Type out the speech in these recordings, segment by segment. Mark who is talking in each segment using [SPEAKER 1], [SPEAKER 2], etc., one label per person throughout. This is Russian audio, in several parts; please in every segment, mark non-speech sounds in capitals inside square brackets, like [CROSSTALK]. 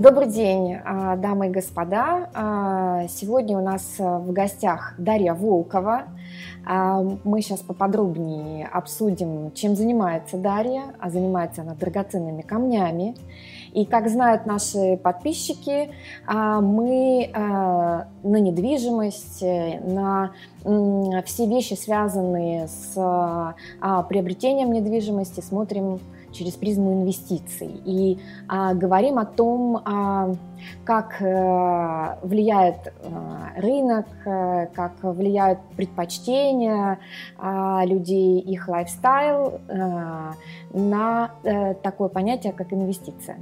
[SPEAKER 1] Добрый день, а, дамы и господа. А, сегодня у нас в гостях Дарья Волкова. А, мы сейчас поподробнее обсудим, чем занимается Дарья. А занимается она драгоценными камнями. И как знают наши подписчики, мы на недвижимость, на все вещи, связанные с приобретением недвижимости, смотрим через призму инвестиций. И а, говорим о том, а, как а, влияет а, рынок, а, как влияют предпочтения а, людей, их лайфстайл а, на а, такое понятие, как инвестиция.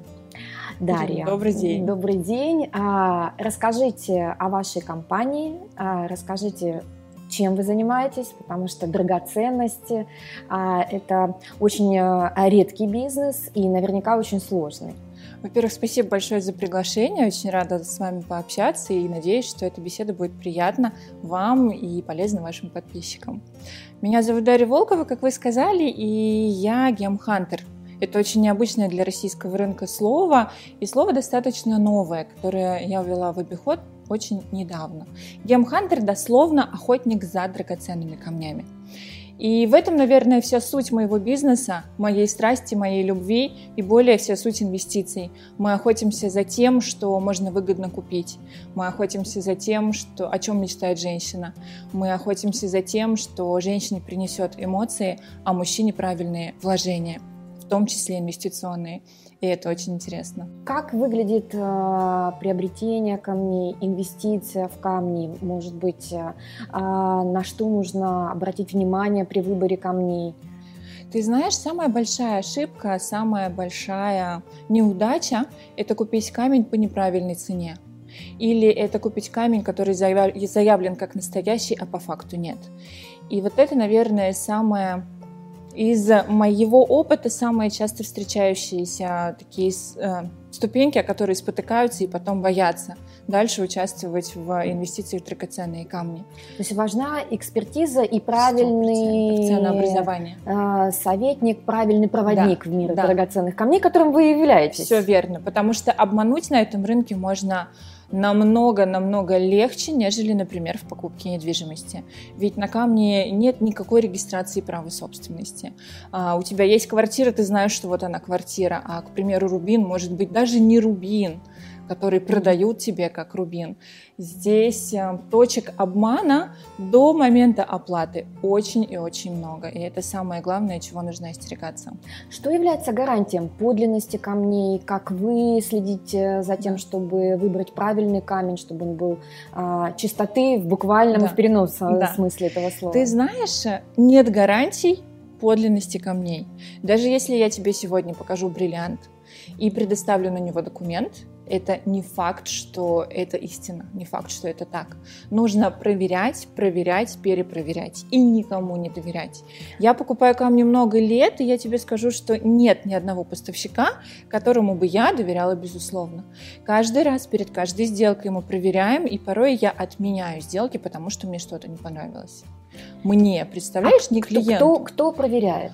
[SPEAKER 1] Дарья.
[SPEAKER 2] Добрый день.
[SPEAKER 1] Добрый день. А, расскажите о вашей компании, а, расскажите чем вы занимаетесь, потому что драгоценности а, это очень а, редкий бизнес и наверняка очень сложный.
[SPEAKER 2] Во-первых, спасибо большое за приглашение. Очень рада с вами пообщаться и надеюсь, что эта беседа будет приятна вам и полезна вашим подписчикам. Меня зовут Дарья Волкова, как вы сказали, и я гемхантер. Это очень необычное для российского рынка слово, и слово достаточно новое, которое я ввела в обиход очень недавно. Гемхантер дословно охотник за драгоценными камнями. И в этом, наверное, вся суть моего бизнеса, моей страсти, моей любви и более вся суть инвестиций. Мы охотимся за тем, что можно выгодно купить. Мы охотимся за тем, что, о чем мечтает женщина. Мы охотимся за тем, что женщине принесет эмоции, а мужчине правильные вложения, в том числе инвестиционные и это очень интересно.
[SPEAKER 1] Как выглядит э, приобретение камней, инвестиция в камни, может быть, э, на что нужно обратить внимание при выборе камней?
[SPEAKER 2] Ты знаешь, самая большая ошибка, самая большая неудача – это купить камень по неправильной цене. Или это купить камень, который заявлен как настоящий, а по факту нет. И вот это, наверное, самое из моего опыта самые часто встречающиеся такие э, ступеньки, которые спотыкаются и потом боятся дальше участвовать в инвестициях в драгоценные камни.
[SPEAKER 1] То есть важна экспертиза и правильный
[SPEAKER 2] ценообразование.
[SPEAKER 1] Э, советник, правильный проводник да, в мире да. драгоценных камней, которым вы являетесь.
[SPEAKER 2] Все верно, потому что обмануть на этом рынке можно намного-намного легче, нежели, например, в покупке недвижимости. Ведь на камне нет никакой регистрации права собственности. А, у тебя есть квартира, ты знаешь, что вот она квартира, а, к примеру, рубин может быть даже не рубин который продают тебе как рубин. Здесь э, точек обмана до момента оплаты очень и очень много. И это самое главное, чего нужно остерегаться.
[SPEAKER 1] Что является гарантием подлинности камней? Как вы следите за тем, чтобы выбрать правильный камень, чтобы он был а, чистоты в буквальном да. и в переносном да. смысле этого слова?
[SPEAKER 2] Ты знаешь, нет гарантий подлинности камней. Даже если я тебе сегодня покажу бриллиант и предоставлю на него документ, это не факт, что это истина, не факт, что это так. Нужно проверять, проверять, перепроверять и никому не доверять. Я покупаю камни много лет, и я тебе скажу, что нет ни одного поставщика, которому бы я доверяла безусловно. Каждый раз перед каждой сделкой мы проверяем, и порой я отменяю сделки, потому что мне что-то не понравилось. Мне, представляешь, а не клиент.
[SPEAKER 1] Кто, кто проверяет?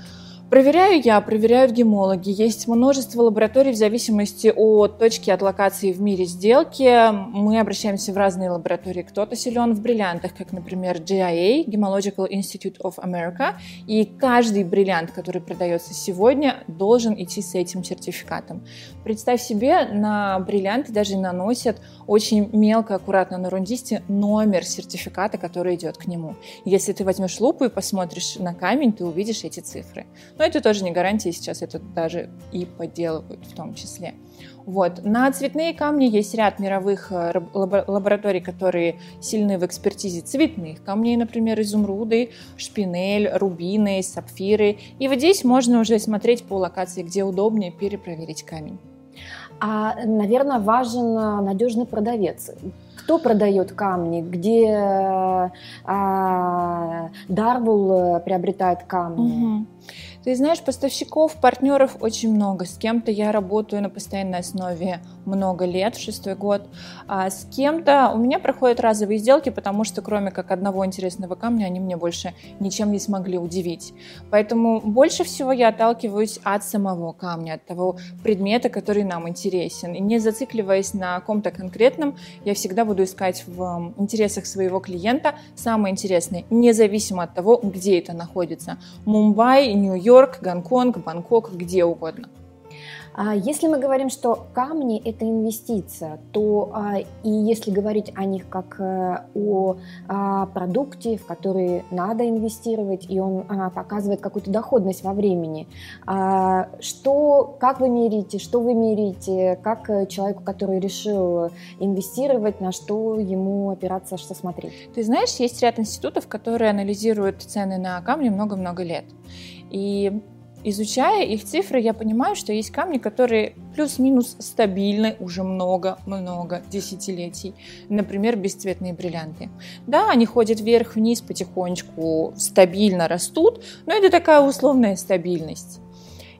[SPEAKER 2] Проверяю я, проверяют гемологи. Есть множество лабораторий в зависимости от точки от локации в мире сделки. Мы обращаемся в разные лаборатории. Кто-то силен в бриллиантах, как, например, GIA, Gemological Institute of America. И каждый бриллиант, который продается сегодня, должен идти с этим сертификатом. Представь себе, на бриллианты даже наносят очень мелко, аккуратно на рундисте номер сертификата, который идет к нему. Если ты возьмешь лупу и посмотришь на камень, ты увидишь эти цифры. Но это тоже не гарантия, сейчас это даже и подделывают в том числе. Вот. На цветные камни есть ряд мировых э, лабораторий, которые сильны в экспертизе цветных камней, например, изумруды, шпинель, рубины, сапфиры. И вот здесь можно уже смотреть по локации, где удобнее перепроверить камень.
[SPEAKER 1] А, наверное, важен надежный продавец. Кто продает камни? Где а, Дарвул приобретает камни?
[SPEAKER 2] Угу. Ты знаешь, поставщиков, партнеров очень много. С кем-то я работаю на постоянной основе много лет, шестой год. А с кем-то у меня проходят разовые сделки, потому что кроме как одного интересного камня, они мне больше ничем не смогли удивить. Поэтому больше всего я отталкиваюсь от самого камня, от того предмета, который нам интересен. И не зацикливаясь на ком-то конкретном, я всегда буду искать в интересах своего клиента самое интересное, независимо от того, где это находится. Мумбай, Нью-Йорк, Нью-Йорк, Гонконг, Бангкок, где угодно.
[SPEAKER 1] А если мы говорим, что камни – это инвестиция, то а, и если говорить о них как а, о а, продукте, в который надо инвестировать, и он показывает какую-то доходность во времени, что, как вы мерите, что вы мерите, как человеку, который решил инвестировать, на что ему опираться, что смотреть?
[SPEAKER 2] Ты знаешь, есть ряд институтов, которые анализируют цены на камни много-много лет. И изучая их цифры, я понимаю, что есть камни, которые плюс-минус стабильны уже много-много десятилетий. Например, бесцветные бриллианты. Да, они ходят вверх-вниз потихонечку, стабильно растут, но это такая условная стабильность.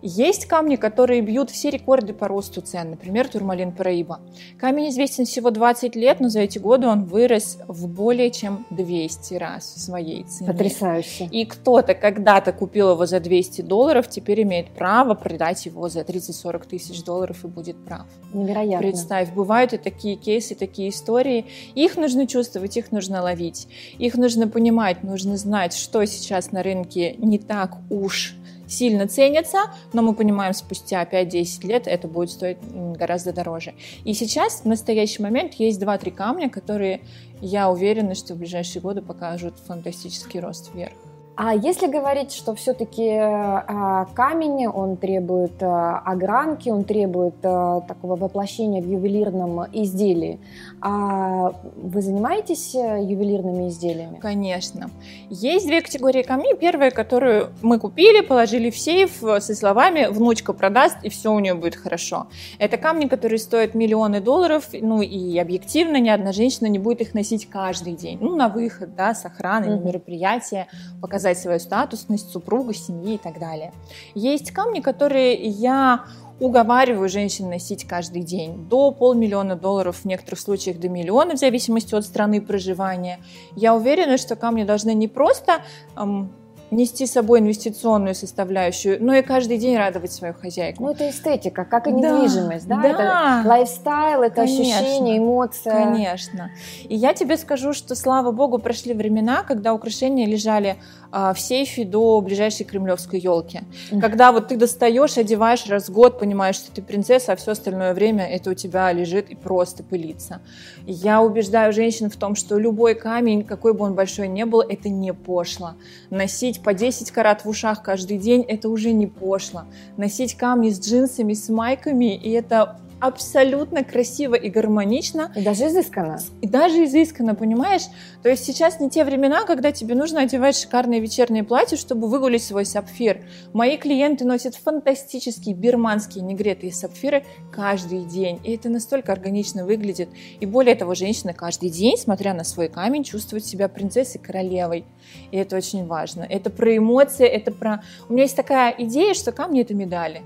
[SPEAKER 2] Есть камни, которые бьют все рекорды по росту цен, например, турмалин Параиба. Камень известен всего 20 лет, но за эти годы он вырос в более чем 200 раз в своей цене.
[SPEAKER 1] Потрясающе.
[SPEAKER 2] И кто-то когда-то купил его за 200 долларов, теперь имеет право продать его за 30-40 тысяч долларов и будет прав.
[SPEAKER 1] Невероятно.
[SPEAKER 2] Представь, бывают и такие кейсы, такие истории. Их нужно чувствовать, их нужно ловить. Их нужно понимать, нужно знать, что сейчас на рынке не так уж сильно ценятся, но мы понимаем, спустя 5-10 лет это будет стоить гораздо дороже. И сейчас, в настоящий момент, есть 2-3 камня, которые, я уверена, что в ближайшие годы покажут фантастический рост вверх.
[SPEAKER 1] А если говорить, что все-таки а, камень, он требует а, огранки, он требует а, такого воплощения в ювелирном изделии, а вы занимаетесь э, ювелирными изделиями?
[SPEAKER 2] Конечно. Есть две категории камней. Первая, которую мы купили, положили в сейф э, со словами «внучка продаст, и все у нее будет хорошо». Это камни, которые стоят миллионы долларов, ну и объективно ни одна женщина не будет их носить каждый день. Ну, на выход, да, с охраной, mm-hmm. на мероприятие, показать свою статусность, супругу, семьи и так далее. Есть камни, которые я уговариваю женщин носить каждый день до полмиллиона долларов, в некоторых случаях до миллиона, в зависимости от страны проживания. Я уверена, что камни должны не просто эм, нести с собой инвестиционную составляющую, но и каждый день радовать свою хозяйку.
[SPEAKER 1] Ну, это эстетика, как и недвижимость, да? да? Это лайфстайл, это Конечно. ощущение, эмоция.
[SPEAKER 2] Конечно. И я тебе скажу, что, слава богу, прошли времена, когда украшения лежали а, в сейфе до ближайшей кремлевской елки. Mm-hmm. Когда вот ты достаешь, одеваешь раз в год, понимаешь, что ты принцесса, а все остальное время это у тебя лежит и просто пылится. Я убеждаю женщин в том, что любой камень, какой бы он большой ни был, это не пошло. Носить по 10 карат в ушах каждый день, это уже не пошло. Носить камни с джинсами, с майками, и это абсолютно красиво и гармонично.
[SPEAKER 1] И даже изысканно.
[SPEAKER 2] И даже изысканно, понимаешь? То есть сейчас не те времена, когда тебе нужно одевать шикарные вечерние платья, чтобы выгулить свой сапфир. Мои клиенты носят фантастические бирманские негретые сапфиры каждый день. И это настолько органично выглядит. И более того, женщина каждый день, смотря на свой камень, чувствует себя принцессой, королевой. И это очень важно. Это про эмоции, это про... У меня есть такая идея, что камни — это медали.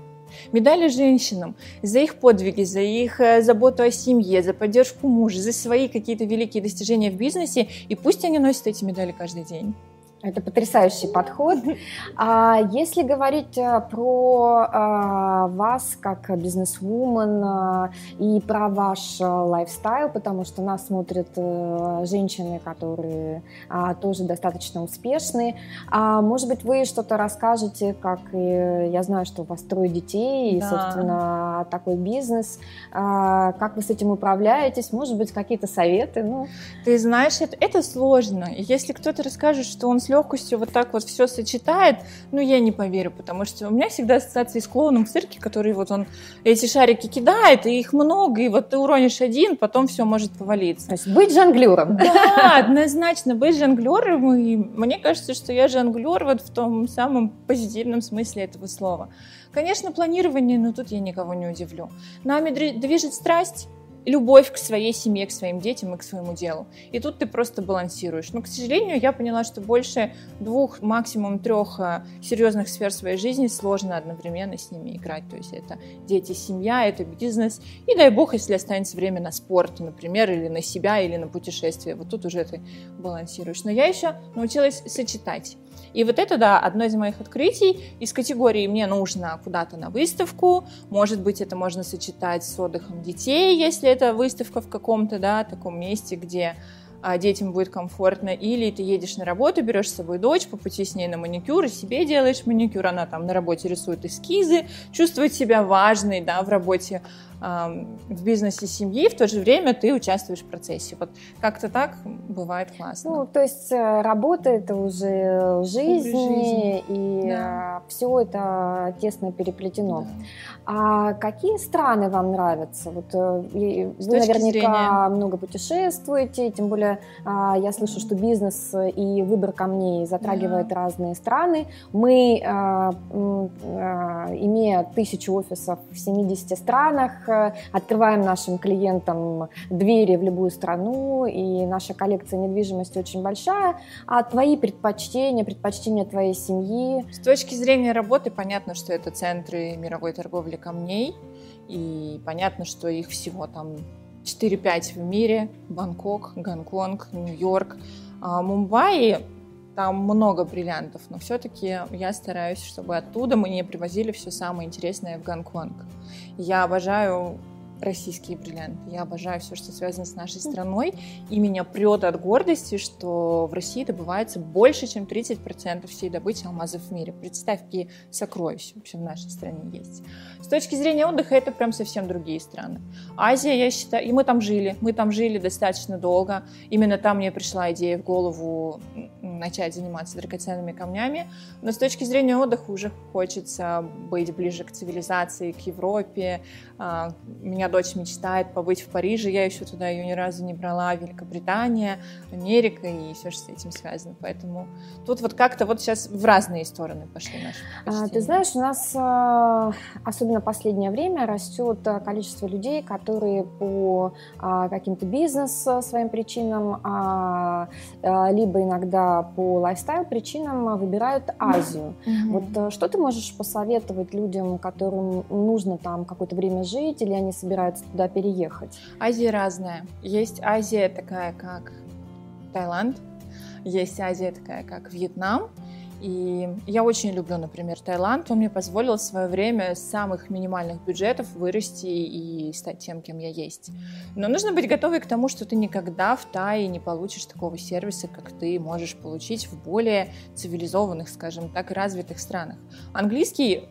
[SPEAKER 2] Медали женщинам за их подвиги, за их э, заботу о семье, за поддержку мужа, за свои какие-то великие достижения в бизнесе, и пусть они носят эти медали каждый день.
[SPEAKER 1] Это потрясающий подход. [LAUGHS] А если говорить э, про а, вас как бизнес-вумен а, и про ваш лайфстайл, потому что нас смотрят а, женщины, которые а, тоже достаточно успешны, а, может быть, вы что-то расскажете, как и, я знаю, что у вас трое детей, и, да. собственно, такой бизнес, а, как вы с этим управляетесь, может быть, какие-то советы? Ну.
[SPEAKER 2] Ты знаешь, это, это сложно. Если кто-то расскажет, что он легкостью вот так вот все сочетает, ну, я не поверю, потому что у меня всегда ассоциации с клоуном в цирке, который вот он эти шарики кидает, и их много, и вот ты уронишь один, потом все может повалиться.
[SPEAKER 1] То есть быть жонглером.
[SPEAKER 2] Да, однозначно, быть жонглером, и мне кажется, что я жонглер вот в том самом позитивном смысле этого слова. Конечно, планирование, но тут я никого не удивлю. Нами движет страсть, любовь к своей семье, к своим детям и к своему делу. И тут ты просто балансируешь. Но, к сожалению, я поняла, что больше двух, максимум трех э, серьезных сфер своей жизни сложно одновременно с ними играть. То есть это дети, семья, это бизнес. И дай бог, если останется время на спорт, например, или на себя, или на путешествие. Вот тут уже ты балансируешь. Но я еще научилась сочетать. И вот это, да, одно из моих открытий. Из категории «мне нужно куда-то на выставку», может быть, это можно сочетать с отдыхом детей, если это выставка в каком-то, да, таком месте, где а детям будет комфортно, или ты едешь на работу, берешь с собой дочь, по пути с ней на маникюр, и себе делаешь маникюр, она там на работе рисует эскизы, чувствует себя важной, да, в работе в бизнесе семьи, в то же время ты участвуешь в процессе. Вот как-то так бывает классно.
[SPEAKER 1] Ну, то есть э, работа это уже жизнь, жизни. и да. Э, все это тесно переплетено. Да. А какие страны вам нравятся? Вот э, вы наверняка зрения... много путешествуете, тем более а, я слышу, что бизнес и выбор камней затрагивает да. разные страны. Мы, имея тысячу офисов в 70 странах, открываем нашим клиентам двери в любую страну, и наша коллекция недвижимости очень большая. А твои предпочтения, предпочтения твоей семьи?
[SPEAKER 2] С точки зрения работы понятно, что это центры мировой торговли камней, и понятно, что их всего там 4-5 в мире. Бангкок, Гонконг, Нью-Йорк. А Мумбаи там много бриллиантов, но все-таки я стараюсь, чтобы оттуда мы не привозили все самое интересное в Гонконг. Я обожаю российские бриллианты. Я обожаю все, что связано с нашей страной. И меня прет от гордости, что в России добывается больше, чем 30% всей добычи алмазов в мире. Представь, какие сокровища вообще в нашей стране есть. С точки зрения отдыха это прям совсем другие страны. Азия, я считаю, и мы там жили. Мы там жили достаточно долго. Именно там мне пришла идея в голову начать заниматься драгоценными камнями. Но с точки зрения отдыха уже хочется быть ближе к цивилизации, к Европе. А, меня дочь мечтает побыть в Париже, я еще туда ее ни разу не брала, Великобритания, Америка и все, что с этим связано. Поэтому тут вот как-то вот сейчас в разные стороны пошли наши
[SPEAKER 1] а, Ты знаешь, у нас, а, особенно последнее время, растет количество людей, которые по а, каким-то бизнес своим причинам, либо иногда по лайфстайл причинам выбирают Азию. Mm-hmm. Вот что ты можешь посоветовать людям, которым нужно там какое-то время жить, или они собираются собираются туда переехать?
[SPEAKER 2] Азия разная. Есть Азия такая, как Таиланд, есть Азия такая, как Вьетнам, и я очень люблю, например, Таиланд. Он мне позволил в свое время с самых минимальных бюджетов вырасти и стать тем, кем я есть. Но нужно быть готовой к тому, что ты никогда в Тае не получишь такого сервиса, как ты можешь получить в более цивилизованных, скажем так, развитых странах. Английский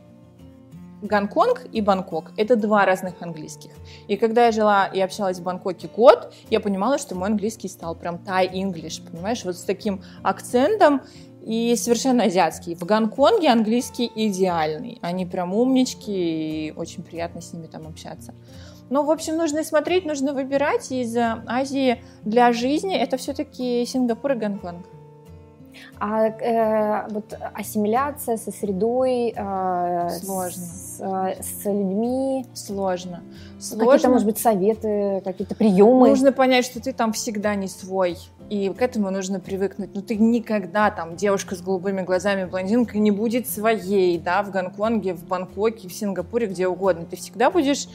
[SPEAKER 2] Гонконг и Бангкок – это два разных английских. И когда я жила и общалась в Бангкоке год, я понимала, что мой английский стал прям Thai-English, понимаешь, вот с таким акцентом и совершенно азиатский. В Гонконге английский идеальный. Они прям умнички, и очень приятно с ними там общаться. Но, в общем, нужно смотреть, нужно выбирать. Из Азии для жизни это все-таки Сингапур и Гонконг.
[SPEAKER 1] А э, вот ассимиляция со средой,
[SPEAKER 2] э, сложно.
[SPEAKER 1] С, э, с людьми.
[SPEAKER 2] Сложно.
[SPEAKER 1] Сложно. Какие-то, может быть, советы, какие-то приемы.
[SPEAKER 2] Нужно понять, что ты там всегда не свой. И к этому нужно привыкнуть. Ну, ты никогда там, девушка с голубыми глазами, блондинка, не будет своей, да, в Гонконге, в Бангкоке, в Сингапуре, где угодно. Ты всегда будешь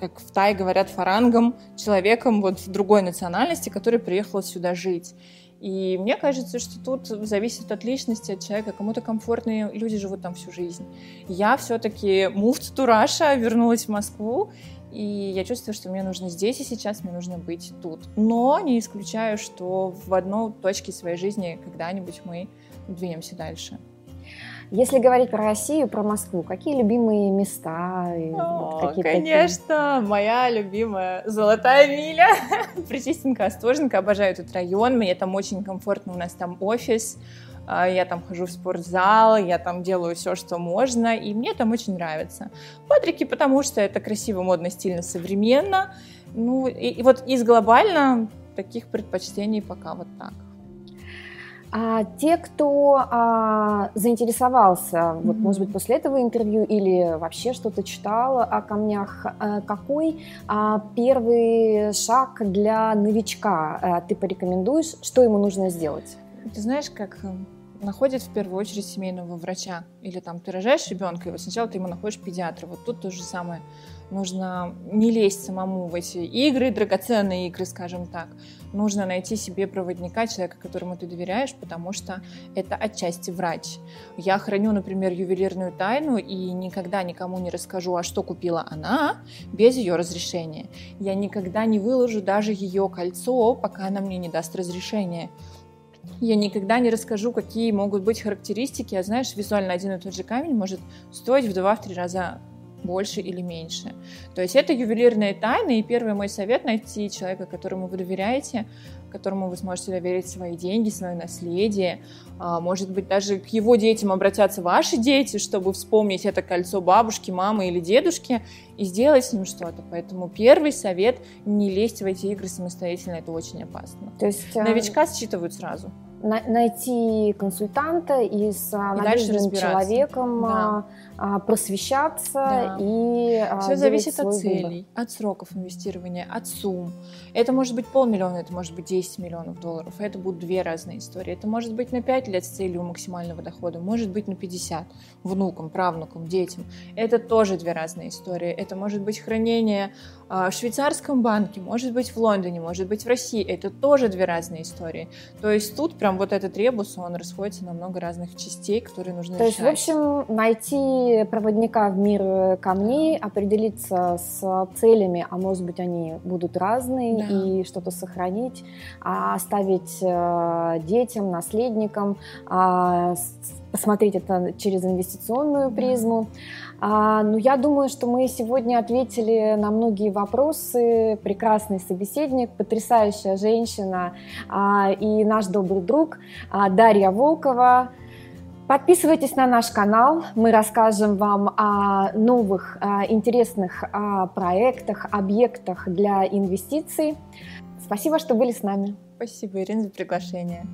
[SPEAKER 2] как в Тай говорят, фарангом, человеком вот другой национальности, который приехал сюда жить. И мне кажется, что тут зависит от личности, от человека. Кому-то комфортные люди живут там всю жизнь. Я все-таки to Russia, вернулась в Москву, и я чувствую, что мне нужно здесь и сейчас, мне нужно быть тут. Но не исключаю, что в одной точке своей жизни когда-нибудь мы двинемся дальше.
[SPEAKER 1] Если говорить про Россию, про Москву, какие любимые места?
[SPEAKER 2] О, вот конечно, такие? моя любимая Золотая миля, [LAUGHS] Причистенко, Остоженко, обожаю этот район, мне там очень комфортно, у нас там офис, а, я там хожу в спортзал, я там делаю все, что можно, и мне там очень нравится. Патрики, потому что это красиво, модно, стильно, современно. Ну, и, и вот из глобально таких предпочтений пока вот так.
[SPEAKER 1] А те, кто а, заинтересовался, mm-hmm. вот, может быть, после этого интервью или вообще что-то читал о камнях, а, какой а, первый шаг для новичка а, ты порекомендуешь? Что ему нужно сделать?
[SPEAKER 2] Ты знаешь, как находят в первую очередь семейного врача. Или там ты рожаешь ребенка, и вот сначала ты ему находишь педиатра. Вот тут то же самое. Нужно не лезть самому в эти игры, драгоценные игры, скажем так. Нужно найти себе проводника, человека, которому ты доверяешь, потому что это отчасти врач. Я храню, например, ювелирную тайну и никогда никому не расскажу, а что купила она без ее разрешения. Я никогда не выложу даже ее кольцо, пока она мне не даст разрешения я никогда не расскажу, какие могут быть характеристики. А знаешь, визуально один и тот же камень может стоить в два-три раза больше или меньше. То есть это ювелирная тайна, и первый мой совет — найти человека, которому вы доверяете, которому вы сможете доверить свои деньги, свое наследие. А, может быть, даже к его детям обратятся ваши дети, чтобы вспомнить это кольцо бабушки, мамы или дедушки и сделать с ним что-то. Поэтому первый совет — не лезть в эти игры самостоятельно, это очень опасно. То есть, э, Новичка считывают сразу
[SPEAKER 1] найти консультанта и с надежным человеком да. А, просвещаться да. и
[SPEAKER 2] а, все зависит от целей, выбор. от сроков инвестирования, от сумм. Это может быть полмиллиона, это может быть 10 миллионов долларов. Это будут две разные истории. Это может быть на 5 лет с целью максимального дохода, может быть на 50 внукам, правнукам, детям. Это тоже две разные истории. Это может быть хранение а, в швейцарском банке, может быть в Лондоне, может быть в России. Это тоже две разные истории. То есть тут прям вот этот ребус, он расходится на много разных частей, которые нужно
[SPEAKER 1] То
[SPEAKER 2] решать.
[SPEAKER 1] есть, в общем, найти проводника в мир камней, определиться с целями, а может быть они будут разные, да. и что-то сохранить, а оставить э, детям, наследникам, а, посмотреть это через инвестиционную призму. А, ну, я думаю, что мы сегодня ответили на многие вопросы. Прекрасный собеседник, потрясающая женщина а, и наш добрый друг а, Дарья Волкова. Подписывайтесь на наш канал, мы расскажем вам о новых а, интересных а, проектах, объектах для инвестиций. Спасибо, что были с нами.
[SPEAKER 2] Спасибо, Ирина, за приглашение.